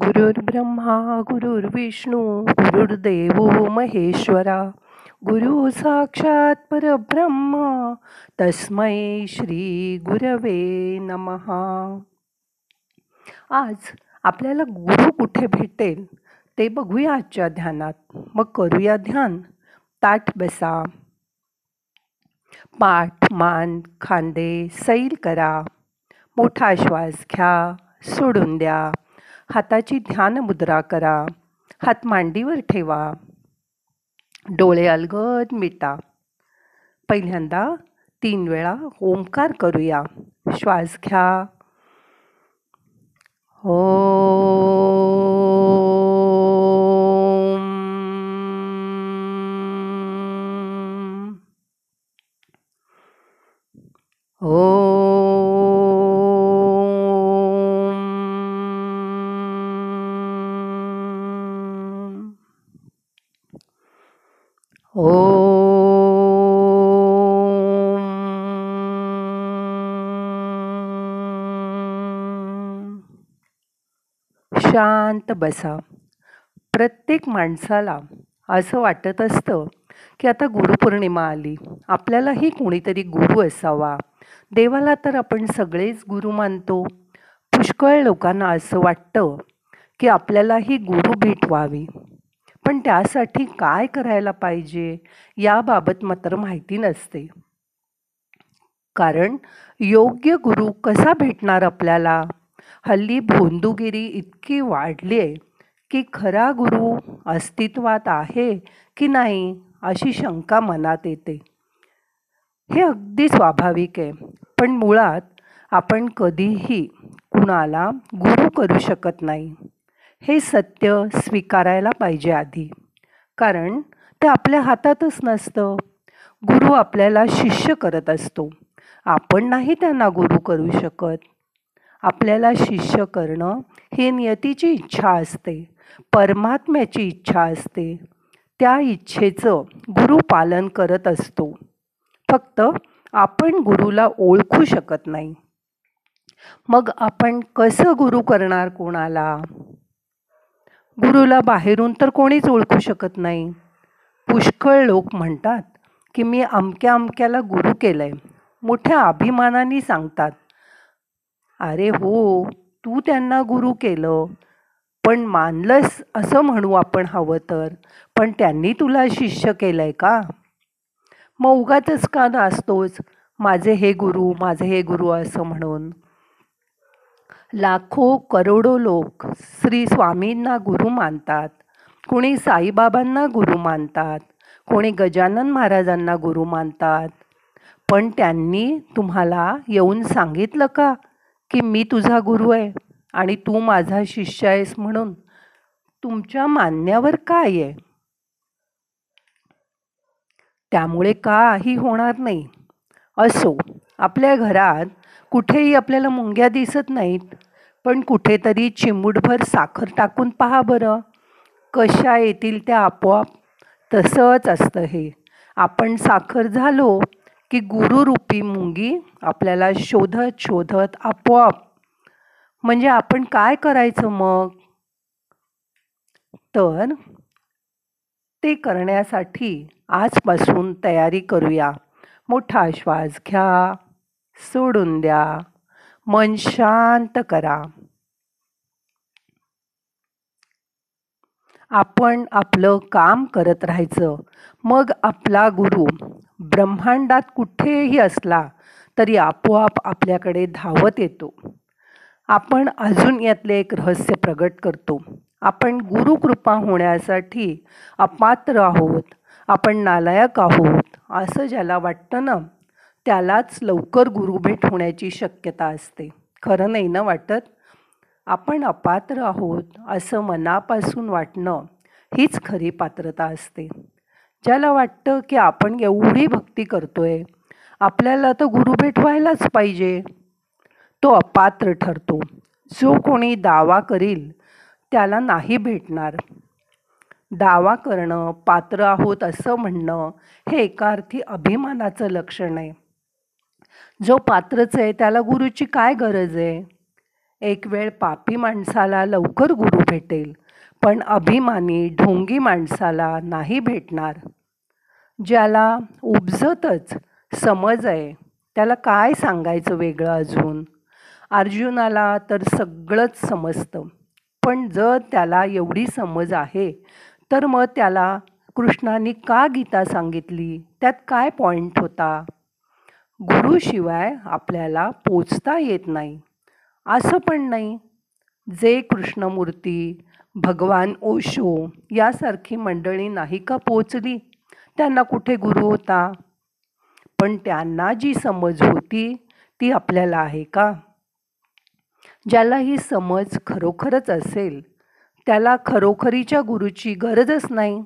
गुरुर्ब्रह्मा गुरुर्विष्णू गुरुर्देव महेश्वरा. गुरु साक्षात परब्रह्मा तस्मै श्री गुरवे नमहा आज आपल्याला गुरु कुठे भेटेल ते बघूया आजच्या ध्यानात. मग करूया ध्यान. ताट बसा. पाठ मान खांदे सैल करा. मोठा श्वास घ्या. सोडून द्या. हाताची ध्यान मुद्रा करा. हात मांडीवर ठेवा. डोळे अलगद मिटा. पहिल्यांदा तीन वेळा ओंकार करूया. श्वास घ्या. हो Oh. शांत बसा. प्रत्येक माणसाला असं वाटत असतं की आता गुरुपौर्णिमा आली. आपल्यालाही कोणीतरी गुरु असावा. देवाला तर आपण सगळेच गुरु मानतो. पुष्कळ लोकांना असं वाटतं की आपल्यालाही गुरु भेटवावी. पण त्यासाठी काय करायला पाहिजे याबाबत मात्र माहिती नसते. कारण योग्य गुरु कसा भेटणार आपल्याला? हल्ली भोंदूगिरी इतकी वाढली आहे की खरा गुरु अस्तित्वात आहे की नाही अशी शंका मनात येते. हे अगदी स्वाभाविक आहे पण मुळात आपण कधीही कुणाला गुरु करू शकत नाही. हे सत्य स्वीकारायला पाहिजे आधी कारण ते आपल्या हातातच नसतं. गुरु आपल्याला शिष्य करत असतो. आपण नाही त्यांना गुरु करू शकत. आपल्याला शिष्य करणं ही नियतीची इच्छा असते परमात्म्याची इच्छा असते. त्या इच्छेचं गुरु पालन करत असतो. फक्त आपण गुरुला ओळखू शकत नाही. मग आपण कसं गुरु करणार कोणाला? गुरुला बाहेरून तर कोणीच ओळखू शकत नाही. पुष्कळ लोक म्हणतात की मी अमक्या अमक्याला गुरु केलंय. मोठ्या अभिमानाने सांगतात. अरे हो तू त्यांना गुरु केलं. पण मानलंस असं म्हणू आपण हवं तर. पण त्यांनी तुला शिष्य केलंय का? मग उगाच का नाचतोच माझे हे गुरु माझे हे गुरु असं म्हणून. लाखो करोडो लोक श्री स्वामींना गुरु मानतात. कोणी साईबाबांना गुरु मानतात. कोणी गजानन महाराजांना गुरु मानतात. पण त्यांनी तुम्हाला येऊन सांगितलं का? की मी तुझा गुरु आहे आणि तू माझा शिष्य आहेस म्हणून तुमच्या मान्यावर काय आहे? त्यामुळे काही होणार नाही. असो आपल्या घरात कुठेही आपल्याला मुंग्या दिसत नाहीत पण कुठेतरी चिमूटभर साखर टाकून पहा बरं. कशा येतील त्या आपोआप? तसंच असतं हे. आपण साखर झालो की गुरुरूपी मुंगी आपल्याला शोधत शोधत आपोआप. म्हणजे आपण काय करायचं मग? तर ते करण्यासाठी आजपासून तयारी करूया. मोठा श्वास घ्या सोडून द्या मन शांत करा. आपण आपलं काम करत राहायचं. मग आपला गुरु ब्रह्मांडात कुठेही असला तरी आपोआप आपल्याकडे धावत येतो. आपण अजून यातले एक रहस्य प्रगट करतो. आपण गुरुकृपा होण्यासाठी अपात्र आहोत. आपण नालायक आहोत असं ज्याला वाटतं ना त्यालाच लवकर गुरुभेट होण्याची शक्यता असते. खरं नाही ना वाटत? आपण अपात्र आहोत असं मनापासून वाटणं हीच खरी पात्रता असते. ज्याला वाटतं की आपण एवढी भक्ती करतोय आपल्याला तर गुरु भेटवायलाच पाहिजे. तो अपात्र ठरतो. जो कोणी दावा करील त्याला नाही भेटणार. दावा करणं पात्र आहोत असं म्हणणं हे एका अर्थी अभिमानाचं लक्षण आहे. जो पात्रच आहे त्याला गुरुची काय गरज आहे? एक वेळ पापी माणसाला लवकर गुरु भेटेल पण अभिमानी ढोंगी माणसाला नाही भेटणार. ज्याला उपजतच समज आहे त्याला काय सांगायचं वेगळं अजून? अर्जुनाला तर सगळंच समजतं. पण जर त्याला एवढी समज आहे तर मग त्याला कृष्णाने का गीता सांगितली? त्यात काय पॉईंट होता? गुरुशिवाय आपल्याला पोचता येत नाही. असं पण नाही. जे कृष्णमूर्ती भगवान ओशो यासारखी मंडळी नाही का पोचली? त्यांना कुठे गुरु होता? पण त्यांना जी समज होती ती आपल्याला आहे का? ज्याला ही समज खरोखरच असेल त्याला खरोखरीच्या गुरुची गरजच नाही.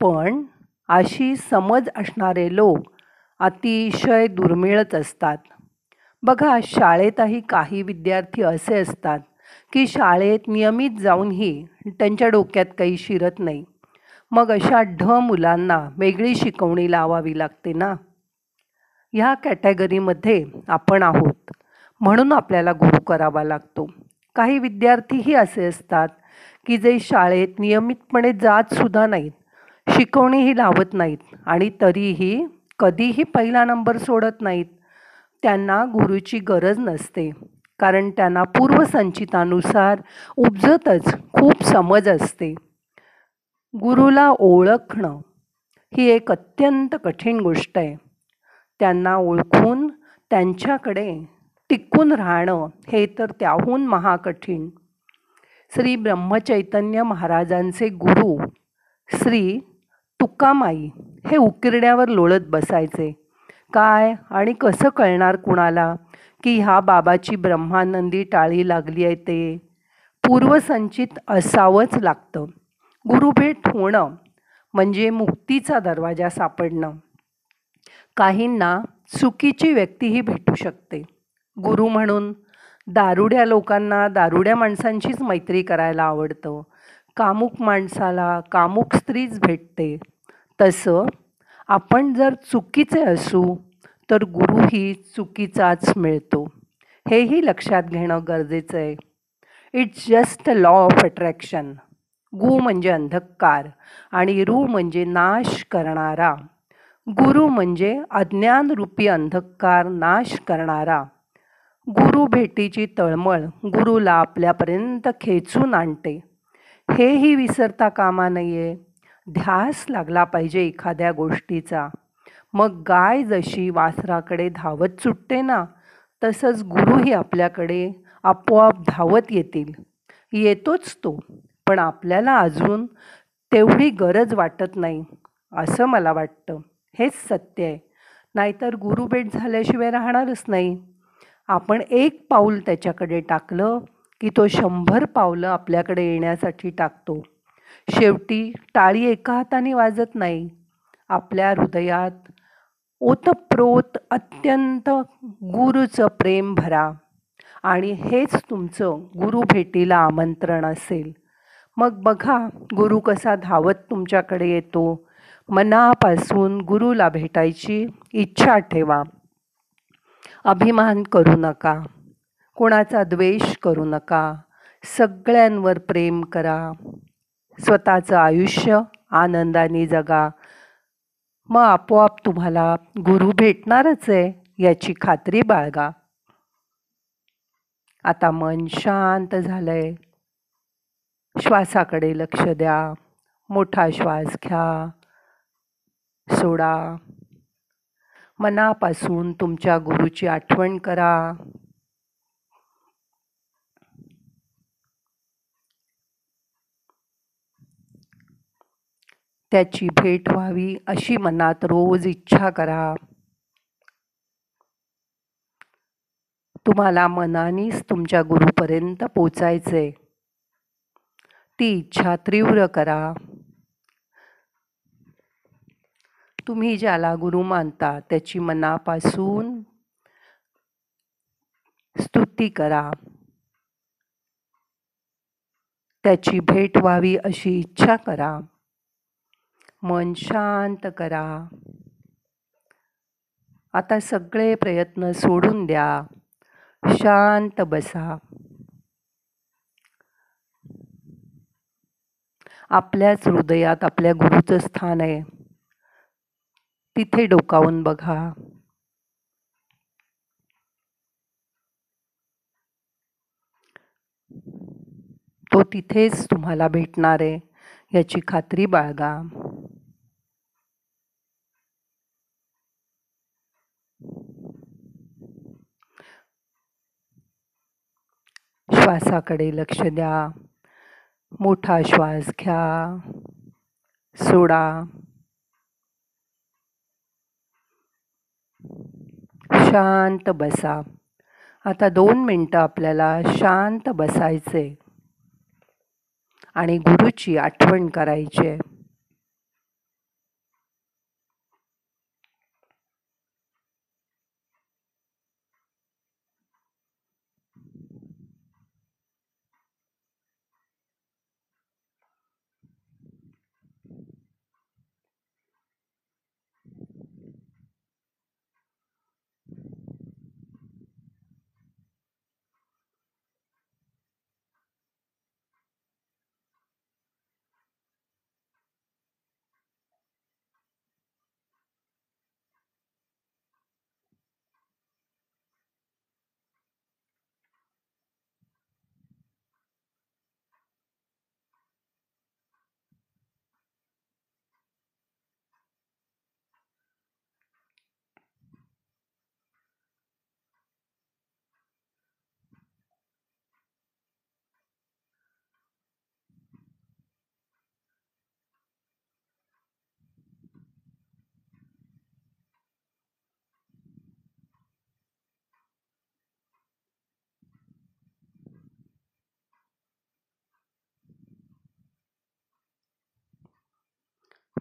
पण अशी समज असणारे लोक अतिशय दुर्मिळच असतात. बघा शाळेतही काही विद्यार्थी असे असतात की शाळेत नियमित जाऊनही त्यांच्या डोक्यात काही शिरत नाही. मग अशा ढ मुलांना वेगळी शिकवणी लावावी लागते ना? ह्या कॅटेगरीमध्ये आपण आहोत म्हणून आपल्याला गुरु करावा लागतो. काही विद्यार्थीही असे असतात की जे शाळेत नियमितपणे जातसुद्धा नाहीत शिकवणीही लावत नाहीत आणि तरीही कधीही पहिला नंबर सोडत नाहीत. त्यांना गुरुची गरज नसते कारण त्यांना पूर्वसंचितानुसार उपजतच खूप समज असते. गुरुला ओळखणं ही एक अत्यंत कठीण गोष्ट आहे. त्यांना ओळखून त्यांच्याकडे टिकून राहणं हे तर त्याहून महाकठीण. श्री ब्रह्मचैतन्य महाराजांचे गुरु श्री तुकामाई हे उकिरड्यावर लोळत बसायचे. काय आणि कसं कळणार कुणाला की ह्या बाबाची ब्रह्मानंदी टाळी लागली आहे ते? पूर्वसंचित असावंच लागतं. गुरुभेट होणं म्हणजे मुक्तीचा दरवाजा सापडणं. काहींना चुकीची व्यक्तीही भेटू शकते. गुरु म्हणून दारुड्या लोकांना दारुड्या माणसांचीच मैत्री करायला आवडतं. कामुक माणसाला कामुक स्त्रीच भेटते. तसं आपण जर चुकीचे असू तर गुरुही चुकीचाच मिळतो. हेही लक्षात घेणं गरजेचं आहे. It's just a law of attraction गु म्हणजे अंधकार आणि रू म्हणजे नाश करणारा. गुरु म्हणजे अज्ञानरूपी अंधकार नाश करणारा. गुरु भेटीची तळमळ गुरुला आपल्यापर्यंत खेचून आणते. हेही विसरता कामा नये. ध्यास लागला पाहिजे एखाद्या गोष्टीचा. मग गाय जशी वासराकडे धावत सुटते ना तसंच गुरुही आपल्याकडे आपोआप धावत येतील. येतोच तो. पण आपल्याला अजून तेवढी गरज वाटत नाही असं मला वाटतं. हेच सत्य आहे. नाहीतर गुरुभेट झाल्याशिवाय राहणारच नाही. आपण एक पाऊल त्याच्याकडे टाकलं की तो शंभर पावलं आपल्याकडे येण्यासाठी टाकतो. शेवटी टाळी एका हाताने वाजत नाही. आपल्या हृदयात ओतप्रोत अत्यंत गुरुचं प्रेम भरा. आणि हेच तुमचं गुरुभेटीला आमंत्रण असेल. मग बघा गुरु कसा धावत तुमच्याकडे येतो. मनापासून गुरुला भेटायची इच्छा ठेवा. अभिमान करू नका. कोणाचा द्वेष करू नका. सगळ्यांवर प्रेम करा. स्वतःचं आयुष्य आनंदाने जगा. मग आपोआप तुम्हाला गुरु भेटणारच आहे याची खात्री बाळगा. आता मन शांत झालंय. श्वासाकडे लक्ष द्या. मोठा श्वास घ्या. सोडा. मनापासून तुमच्या गुरुची आठवण करा. त्याची भेट व्हावी अशी मनात रोज इच्छा करा. तुम्हाला मनानेच तुमच्या गुरुपर्यंत पोचायचंय. ती इच्छा तीव्र करा. तुम्ही ज्याला गुरु मानता त्याची मनापासून स्तुती करा. त्याची भेट व्हावी अशी इच्छा करा. मन शांत करा. आता सगळे प्रयत्न सोडून द्या. शांत बसा. आपल्याच हृदयात आपल्या गुरुचं स्थान आहे. तिथे डोकावून बघा. तो तिथेच तुम्हाला भेटणार आहे याची खात्री बाळगा. श्वासाकडे लक्ष द्या. मोठा श्वास घ्या सोडा. शांत बसा. आता दोन मिनटं आपल्याला शांत बसायचे आणि गुरुची आठवण करायची आहे.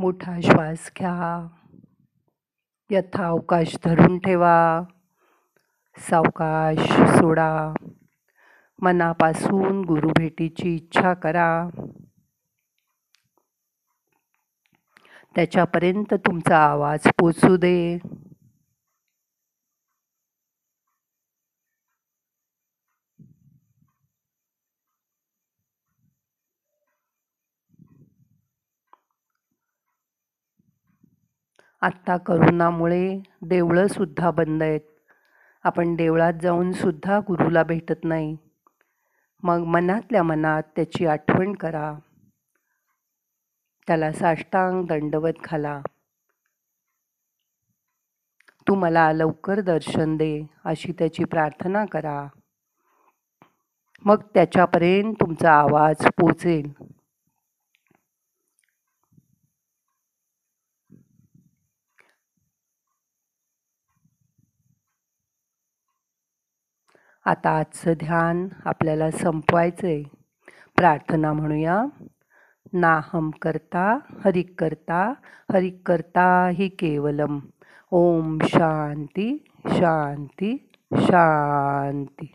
मोठा श्वास घ्या. यथा अवकाश धरून ठेवा. सावकाश सोडा. मनापासून गुरुभेटीची इच्छा करा. त्याच्यापर्यंत तुमचा आवाज पोचू दे. आत्ता करोनामुळे देवळंसुद्धा बंद आहेत. आपण देवळात जाऊन सुद्धा गुरुला भेटत नाही. मग मनातल्या मनात त्याची आठवण करा. त्याला साष्टांग दंडवत घाला. तू मला लवकर दर्शन दे अशी त्याची प्रार्थना करा. मग त्याच्यापर्यंत तुमचा आवाज पोचेल. आता आजचं ध्यान आपल्याला संपवायचं आहे प्रार्थना म्हणूया. नाहम करता हरिक करता हरिक करता हि केवलम. ओम शांती शांती शांती.